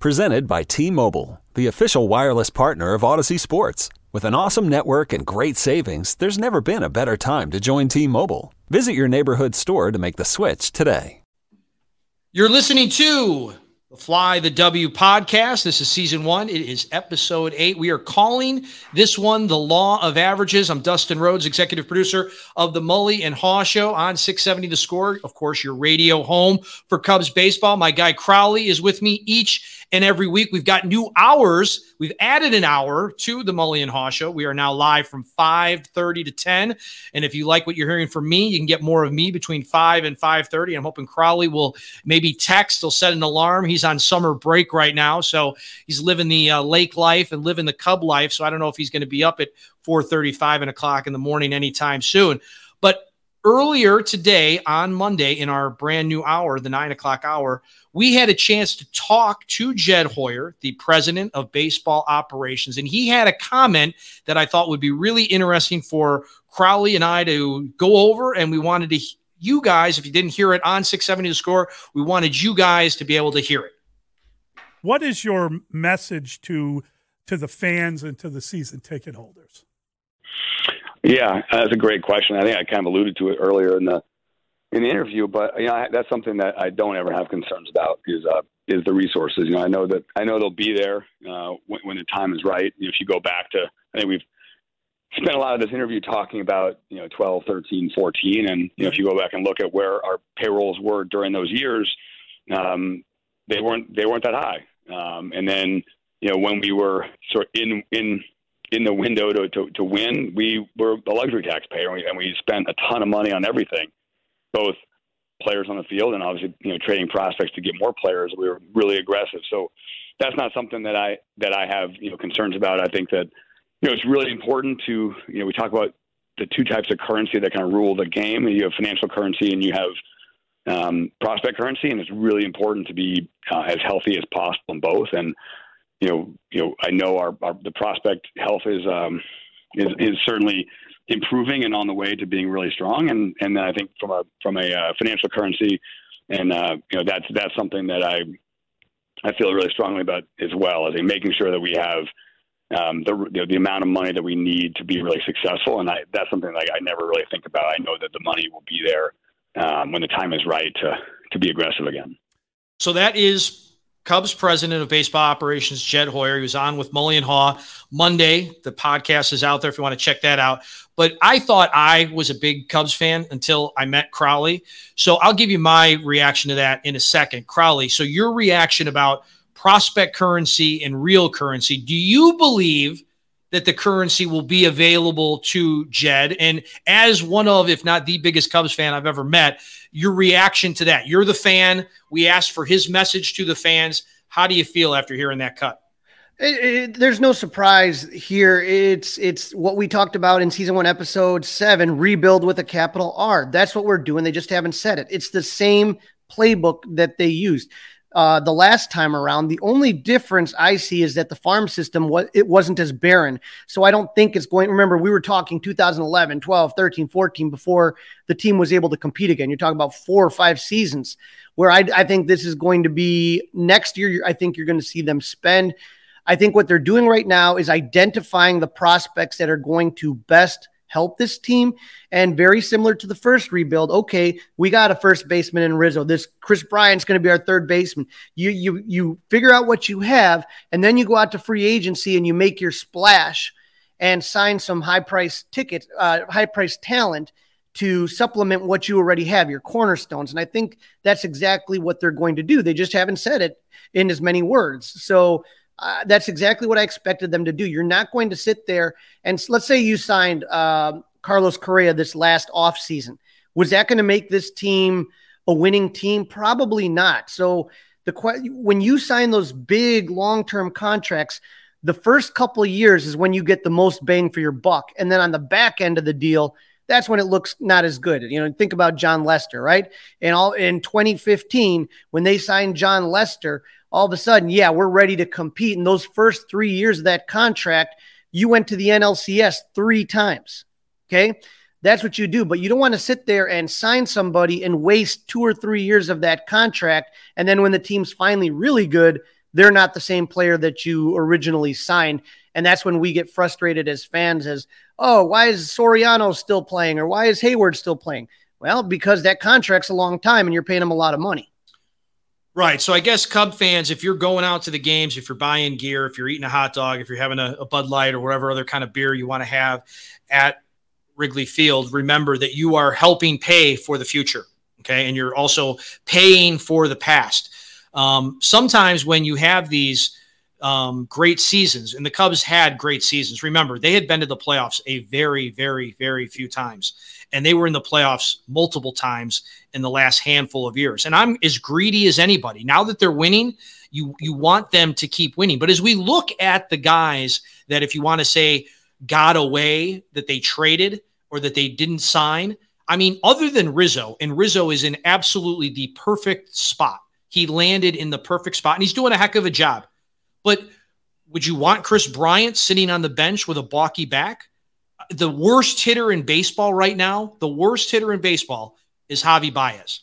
Presented by T Mobile, the official wireless partner of Audacy Sports. With an awesome network and great savings, there's never been a better time to join T Mobile. Visit your neighborhood store to make the switch today. You're listening to the Fly the W podcast. This is season one. It is episode eight. We are calling this one the Law of Averages. I'm Dustin Rhodes, executive producer of the Mully and Haugh Show on 670 The Score. Of course, your radio home for Cubs baseball. My guy Crawly is with me each and every week. We've got new hours. We've added an hour to the Mully and Haugh Show. We are now live from 5:30 to 10. And if you like what you're hearing from me, you can get more of me between 5 and 5:30. I'm hoping Crawly will maybe text. He'll set an alarm. He's on summer break right now, so he's living the uh, lake life and living the Cub life. So I don't know if he's going to be up at 4:30, 5 and o'clock in the morning anytime soon. But earlier today on Monday in our brand new hour, the nine o'clock hour, we had a chance to talk to Jed Hoyer, the president of baseball operations, and he had a comment that I thought would be really interesting for Crawly and I to go over. And we wanted to, you guys, if you didn't hear it on 670 to score, we wanted you guys to be able to hear it. What is your message to to the fans and to the season ticket holders? Yeah, that's a great question. I think I kind of alluded to it earlier in the in the interview, but you know that's something that I don't ever have concerns about is uh, is the resources. You know, I know that I know they'll be there uh, when, when the time is right. If you go back to, I think we've spent a lot of this interview talking about you know 12, 13, 14, and you know if you go back and look at where our payrolls were during those years, um, they weren't they weren't that high. Um, and then you know when we were sort of in in in the window to, to, to win, we were a luxury taxpayer and we, and we spent a ton of money on everything, both players on the field and obviously you know trading prospects to get more players. We were really aggressive, so that's not something that I that I have you know concerns about. I think that you know it's really important to you know we talk about the two types of currency that kind of rule the game. You have financial currency and you have um, prospect currency, and it's really important to be uh, as healthy as possible in both. And you know, you know, I know our, our the prospect health is um, is, is certainly improving and on the way to being really strong. And and I think from a from a uh, financial currency, and uh, you know, that's that's something that I I feel really strongly about as well. as making sure that we have um, the know, the amount of money that we need to be really successful. And I, that's something that I never really think about. I know that the money will be there um, when the time is right to to be aggressive again. So that is Cubs president of baseball operations, Jed Hoyer. He was on with Mully Haugh Monday. The podcast is out there if you want to check that out. But I thought I was a big Cubs fan until I met Crawly. So I'll give you my reaction to that in a second. Crawly, so your reaction about prospect currency and real currency. Do you believe that the currency will be available to Jed? And as one of, if not the biggest Cubs fan I've ever met, your reaction to that. You're the fan. We asked for his message to the fans. How do you feel after hearing that cut? It, it, there's no surprise here. It's it's what we talked about in season one, episode seven. Rebuild with a capital R. That's what we're doing. They just haven't said it. It's the same playbook that they used uh, the last time around. The only difference I see is that the farm system was it wasn't as barren. So I don't think it's going. Remember, we were talking 2011, 12, 13, 14 before the team was able to compete again. You're talking about four or five seasons where I, I think this is going to be next year. I think you're going to see them spend. I think what they're doing right now is identifying the prospects that are going to best help this team. And very similar to the first rebuild, okay, we got a first baseman in Rizzo. This Kris Bryant's going to be our third baseman. You you you figure out what you have, and then you go out to free agency and you make your splash and sign some high price tickets, uh, high price talent to supplement what you already have, your cornerstones. And I think that's exactly what they're going to do. They just haven't said it in as many words. So uh, that's exactly what I expected them to do. You're not going to sit there and let's say you signed uh, Carlos Correa this last offseason. Was that going to make this team a winning team? Probably not. So the when you sign those big long-term contracts, the first couple of years is when you get the most bang for your buck, and then on the back end of the deal, that's when it looks not as good. You know, think about Jon Lester, right? And all in 2015, when they signed Jon Lester, all of a sudden, yeah, we're ready to compete. In those first three years of that contract, you went to the NLCS three times. Okay. That's what you do. But you don't want to sit there and sign somebody and waste two or three years of that contract. And then when the team's finally really good, they're not the same player that you originally signed. And that's when we get frustrated as fans as, oh, why is Soriano still playing or why is Heyward still playing? Well, because that contract's a long time and you're paying him a lot of money. Right. So I guess Cub fans, if you're going out to the games, if you're buying gear, if you're eating a hot dog, if you're having a, a Bud Light or whatever other kind of beer you want to have at Wrigley Field, remember that you are helping pay for the future. Okay. And you're also paying for the past. Um, sometimes when you have these um, great seasons, and the Cubs had great seasons, remember, they had been to the playoffs a very, very, very few times. And they were in the playoffs multiple times in the last handful of years. And I'm as greedy as anybody. Now that they're winning, you you want them to keep winning. But as we look at the guys that, if you want to say, got away that they traded or that they didn't sign. I mean, other than Rizzo, and Rizzo is in absolutely the perfect spot. He landed in the perfect spot and he's doing a heck of a job. But would you want Kris Bryant sitting on the bench with a balky back? The worst hitter in baseball right now, the worst hitter in baseball is Javi Baez.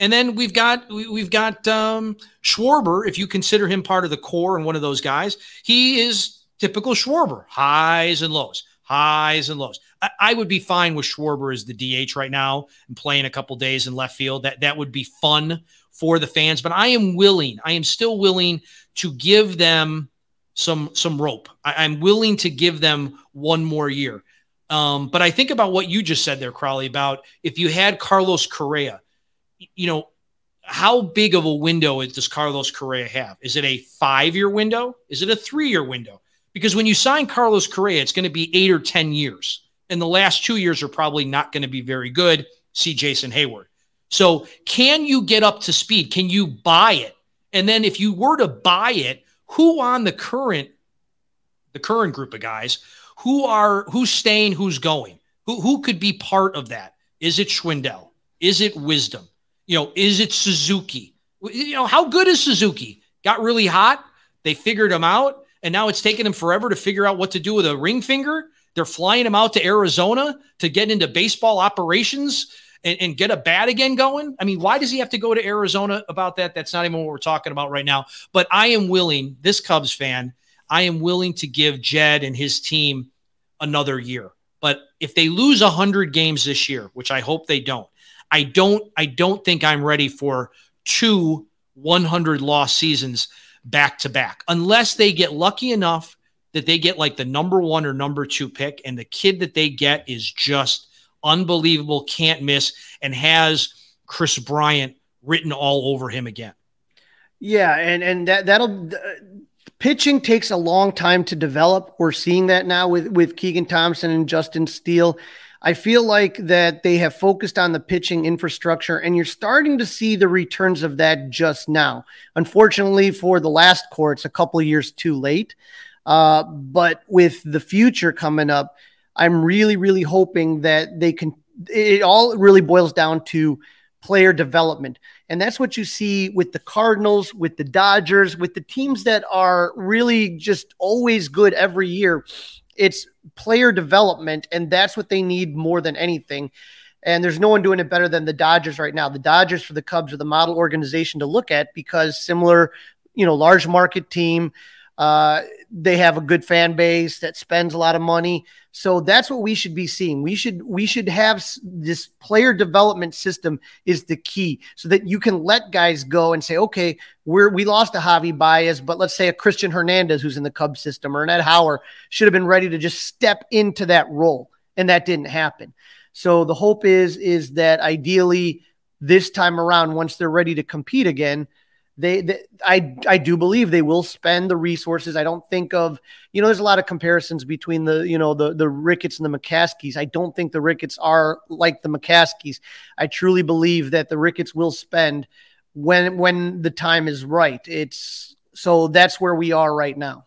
And then we've got we've got um, Schwarber. If you consider him part of the core and one of those guys, he is typical Schwarber, highs and lows, highs and lows. I, I, would be fine with Schwarber as the DH right now and playing a couple days in left field. That that would be fun for the fans. But I am willing, I am still willing to give them some some rope. I, am willing to give them one more year. Um, but I think about what you just said there, Crawly, about if you had Carlos Correa, you know, how big of a window does Carlos Correa have? Is it a five year window? Is it a three year window? Because when you sign Carlos Correa, it's going to be eight or 10 years. And the last two years are probably not going to be very good. See Jason Heyward. So, can you get up to speed? Can you buy it? And then, if you were to buy it, who on the current the current group of guys who are who's staying, who's going, who who could be part of that? Is it Schwindel? Is it Wisdom? You know, is it Suzuki? You know, how good is Suzuki? Got really hot. They figured him out and now it's taken him forever to figure out what to do with a ring finger. They're flying him out to Arizona to get into baseball operations and, and, get a bat again going. I mean, why does he have to go to Arizona about that? That's not even what we're talking about right now. But I am willing, this Cubs fan, I am willing to give Jed and his team another year. But if they lose 100 games this year, which I hope they don't, I don't I don't think I'm ready for two 100 loss seasons back to back, unless they get lucky enough that they get like the number one or number two pick, and the kid that they get is just unbelievable, can't miss, and has Kris Bryant written all over him again. Yeah, and and that that'll uh, pitching takes a long time to develop. We're seeing that now with with Keegan Thompson and Justin Steele. I feel like that they have focused on the pitching infrastructure, and you're starting to see the returns of that just now. Unfortunately, for the last core, it's a couple years too late. Uh, but with the future coming up, I'm really, really hoping that they can. It all really boils down to player development. And that's what you see with the Cardinals, with the Dodgers, with the teams that are really just always good every year. It's player development, and that's what they need more than anything. And there's no one doing it better than the Dodgers right now. The Dodgers for the Cubs are the model organization to look at because similar, you know, large market team. Uh, they have a good fan base that spends a lot of money. So that's what we should be seeing. We should we should have this player development system is the key, so that you can let guys go and say, okay, we're we lost a Javi Baez, but let's say a Christian Hernandez who's in the Cubs system or an Ed Howard should have been ready to just step into that role, and that didn't happen. So the hope is is that ideally this time around, once they're ready to compete again, they, they, I I do believe they will spend the resources. I don't think of you know there's a lot of comparisons between the you know the the Ricketts and the McCaskeys. I don't think the Ricketts are like the McCaskeys. I truly believe that the Ricketts will spend when when the time is right. It's so that's where we are right now.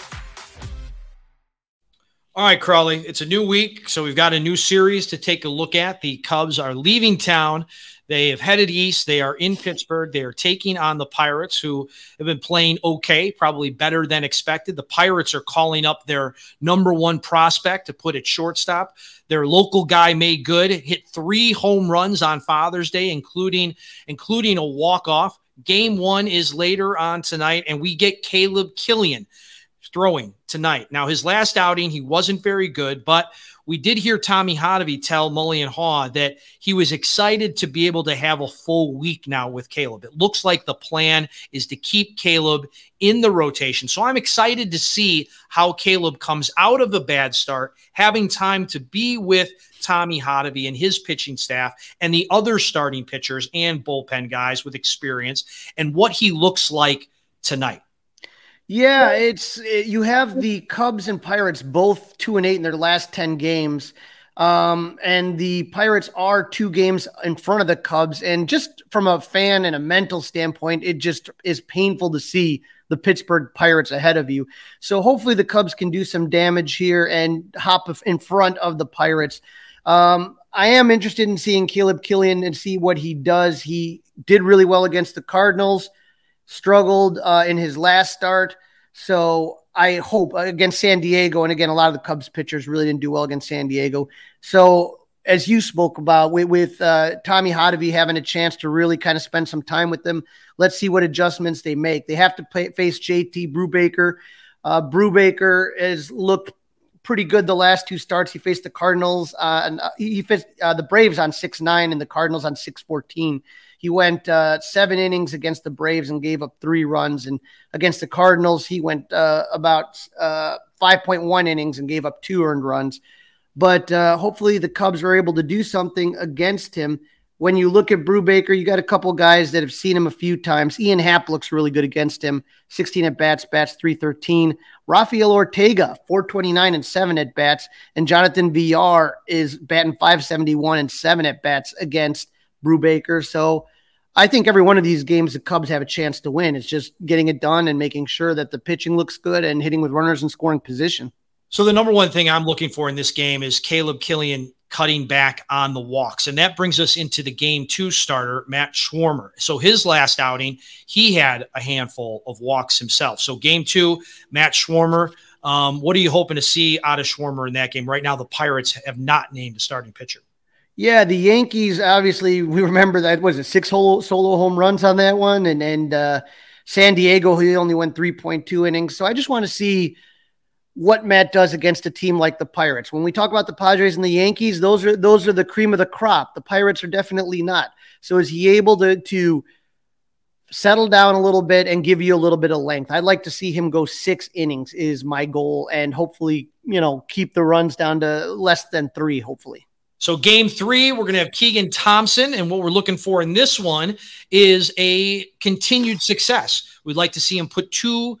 All right, Crawly, it's a new week, so we've got a new series to take a look at. The Cubs are leaving town. They have headed east. They are in Pittsburgh. They are taking on the Pirates, who have been playing okay, probably better than expected. The Pirates are calling up their number one prospect to put at shortstop. Their local guy made good, hit three home runs on Father's Day, including including a walk off. Game one is later on tonight, and we get Caleb Killian throwing tonight. Now, his last outing, he wasn't very good, but we did hear Tommy Hotovy tell Mully and Haugh that he was excited to be able to have a full week now with Caleb. It looks like the plan is to keep Caleb in the rotation. So I'm excited to see how Caleb comes out of a bad start, having time to be with Tommy Hotovy and his pitching staff and the other starting pitchers and bullpen guys with experience and what he looks like tonight. Yeah, it's it, you have the Cubs and Pirates both two and eight in their last ten games, um, and the Pirates are two games in front of the Cubs. And just from a fan and a mental standpoint, it just is painful to see the Pittsburgh Pirates ahead of you. So hopefully the Cubs can do some damage here and hop in front of the Pirates. Um, I am interested in seeing Caleb Killian and see what he does. He did really well against the Cardinals struggled uh, in his last start. So I hope against San Diego, and again, a lot of the Cubs pitchers really didn't do well against San Diego. So as you spoke about with, with uh, Tommy Hotovy having a chance to really kind of spend some time with them, let's see what adjustments they make. They have to play, face JT Brubaker. Uh, Brubaker has looked pretty good the last two starts. He faced the Cardinals uh, and uh, he faced uh, the Braves on six nine and the Cardinals on six fourteen. He went uh, seven innings against the Braves and gave up three runs. And against the Cardinals, he went uh, about uh, 5.1 innings and gave up two earned runs. But hopefully, the Cubs are able to do something against him. When you look at Brubaker, you got a couple guys that have seen him a few times. Ian Happ looks really good against him. 16 at bats, bats 313. Rafael Ortega, 429 and 7 at bats. And Jonathan Villar is batting 571 and 7 at bats against Brubaker. So I think every one of these games the Cubs have a chance to win. It's just getting it done and making sure that the pitching looks good and hitting with runners in scoring position. So the number one thing I'm looking for in this game is Caleb Killian cutting back on the walks. And that brings us into the game two starter, Matt Swarmer. So his last outing, he had a handful of walks himself. So game two, Matt Swarmer. Um, what are you hoping to see out of Swarmer in that game? Right now, the Pirates have not named a starting pitcher. Yeah, the Yankees obviously we remember that was it six whole solo home runs on that one, and and uh, San Diego he only went three point two innings. So I just want to see what Matt does against a team like the Pirates. When we talk about the Padres and the Yankees, those are those are the cream of the crop. The Pirates are definitely not. So is he able to to settle down a little bit and give you a little bit of length? I'd like to see him go six innings is my goal, and hopefully you know keep the runs down to less than three. Hopefully. So, game three, we're going to have Keegan Thompson. And what we're looking for in this one is a continued success. We'd like to see him put two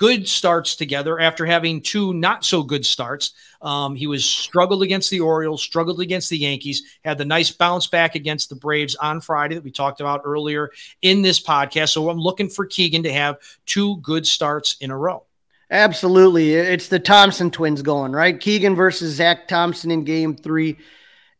good starts together after having two not so good starts. Um, he was struggled against the Orioles, struggled against the Yankees, had the nice bounce back against the Braves on Friday that we talked about earlier in this podcast. So I'm looking for Keegan to have two good starts in a row. Absolutely. It's the Thompson twins going, right? Keegan versus Zach Thompson in game three.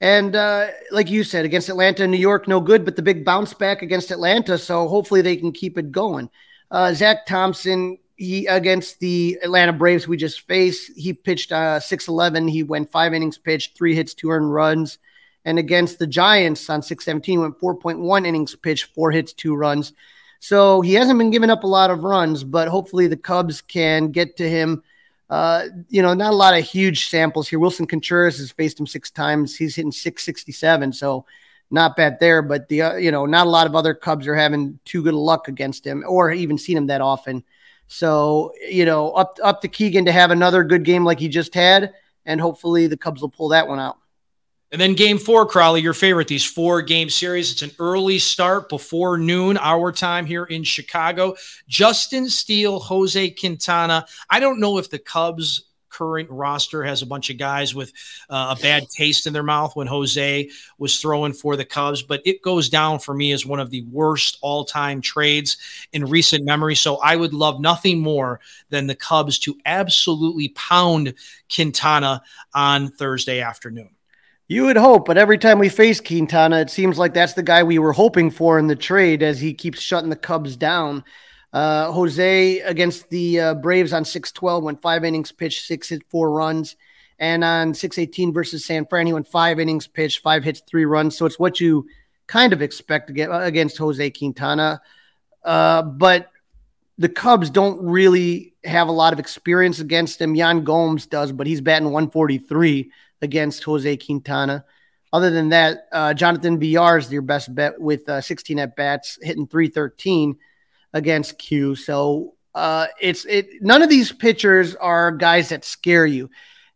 And uh, like you said, against Atlanta and New York, no good, but the big bounce back against Atlanta. So hopefully they can keep it going. Uh, Zach Thompson, he against the Atlanta Braves we just faced, he pitched uh, 6'11. He went five innings pitched, three hits, two earned runs. And against the Giants on 617, went 4.1 innings pitched, four hits, two runs. So he hasn't been giving up a lot of runs, but hopefully the Cubs can get to him. Uh, you know, not a lot of huge samples here. Willson Contreras has faced him six times. He's hitting 667, so not bad there. But the uh, you know, not a lot of other Cubs are having too good luck against him, or even seen him that often. So you know, up up to Keegan to have another good game like he just had, and hopefully the Cubs will pull that one out. And then game four, Crawly, your favorite, these four game series. It's an early start before noon, our time here in Chicago. Justin Steele, Jose Quintana. I don't know if the Cubs current roster has a bunch of guys with uh, a bad taste in their mouth when Jose was throwing for the Cubs, but it goes down for me as one of the worst all time trades in recent memory. So I would love nothing more than the Cubs to absolutely pound Quintana on Thursday afternoon. You would hope, but every time we face Quintana, it seems like that's the guy we were hoping for in the trade as he keeps shutting the Cubs down. Uh, Jose against the uh, Braves on 612 went five innings pitched, six hit, four runs. And on 618 versus San Fran, he went five innings pitched, five hits, three runs. So it's what you kind of expect to get against Jose Quintana. Uh, but the Cubs don't really have a lot of experience against him. Yan Gomes does, but he's batting 143 against Jose Quintana. Other than that, uh, Jonathan Villar is your best bet with uh, 16 at bats, hitting 313 against Q. So uh, it's it. None of these pitchers are guys that scare you,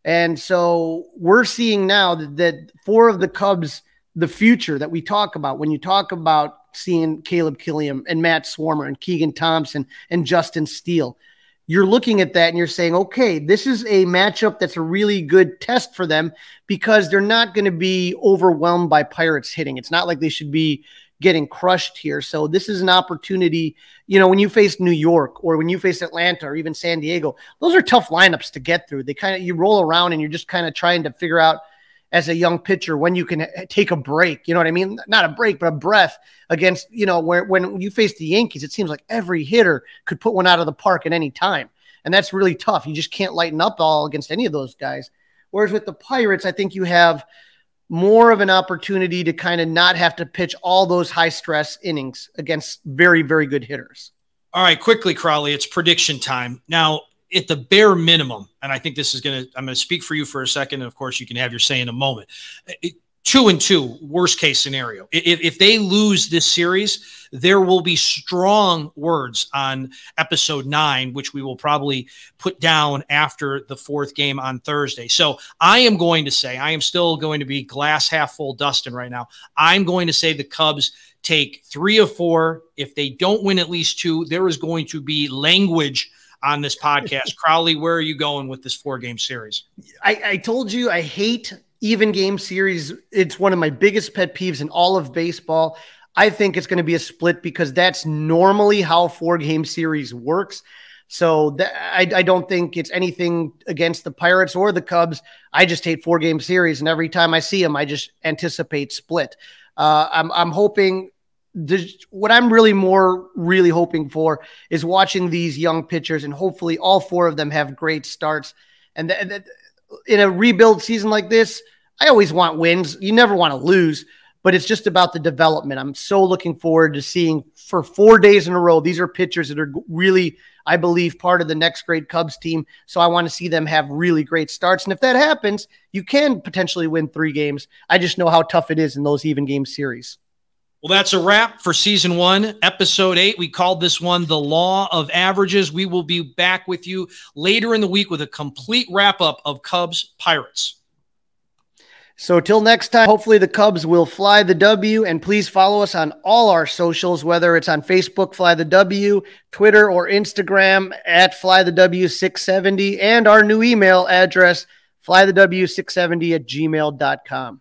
and so we're seeing now that, that four of the Cubs, the future that we talk about when you talk about seeing Caleb Killian and Matt Swarmer and Keegan Thompson and Justin Steele you're looking at that and you're saying, okay, this is a matchup that's a really good test for them because they're not going to be overwhelmed by Pirates hitting. It's not like they should be getting crushed here. So this is an opportunity. You know, when you face New York or when you face Atlanta or even San Diego, those are tough lineups to get through. They kind of you roll around and you're just kind of trying to figure out as a young pitcher when you can eh, take a break. You know what I mean? Not a break, but a breath against, you know, where when you face the Yankees, it seems like every hitter could put one out of the park at any time. And that's really tough. You just can't lighten up all against any of those guys. Whereas with the Pirates, I think you have more of an opportunity to kind of not have to pitch all those high stress innings against very, very good hitters. All right, quickly, Crawly, it's prediction time. Now, at the bare minimum, and I think this is going to, I'm going to speak for you for a second. And of course, you can have your say in a moment. It, two and two, worst case scenario. If, if they lose this series, there will be strong words on episode nine, which we will probably put down after the fourth game on Thursday. So I am going to say, I am still going to be glass half full Dustin right now. I'm going to say the Cubs take three of four. If they don't win at least two, there is going to be language on this podcast. Crawly, where are you going with this four game series? I, I, told you I hate even game series. It's one of my biggest pet peeves in all of baseball. I think it's going to be a split because that's normally how four game series works. So that, I, I don't think it's anything against the Pirates or the Cubs. I just hate four game series, and every time I see them, I just anticipate split. Uh, I'm I'm hoping what I'm really more really hoping for is watching these young pitchers, and hopefully all four of them have great starts. And th- th- in a rebuild season like this, I always want wins. You never want to lose, but it's just about the development. I'm so looking forward to seeing for four days in a row. These are pitchers that are really, I believe, part of the next great Cubs team. So I want to see them have really great starts. And if that happens, you can potentially win three games. I just know how tough it is in those even game series. Well, that's a wrap for season one, episode eight. We called this one The Law of Averages. We will be back with you later in the week with a complete wrap up of Cubs Pirates. So till next time, hopefully the Cubs will fly the W. And please follow us on all our socials, whether it's on Facebook, Fly the W, Twitter, or Instagram at Fly the W670, and our new email address, flythew670 at gmail.com.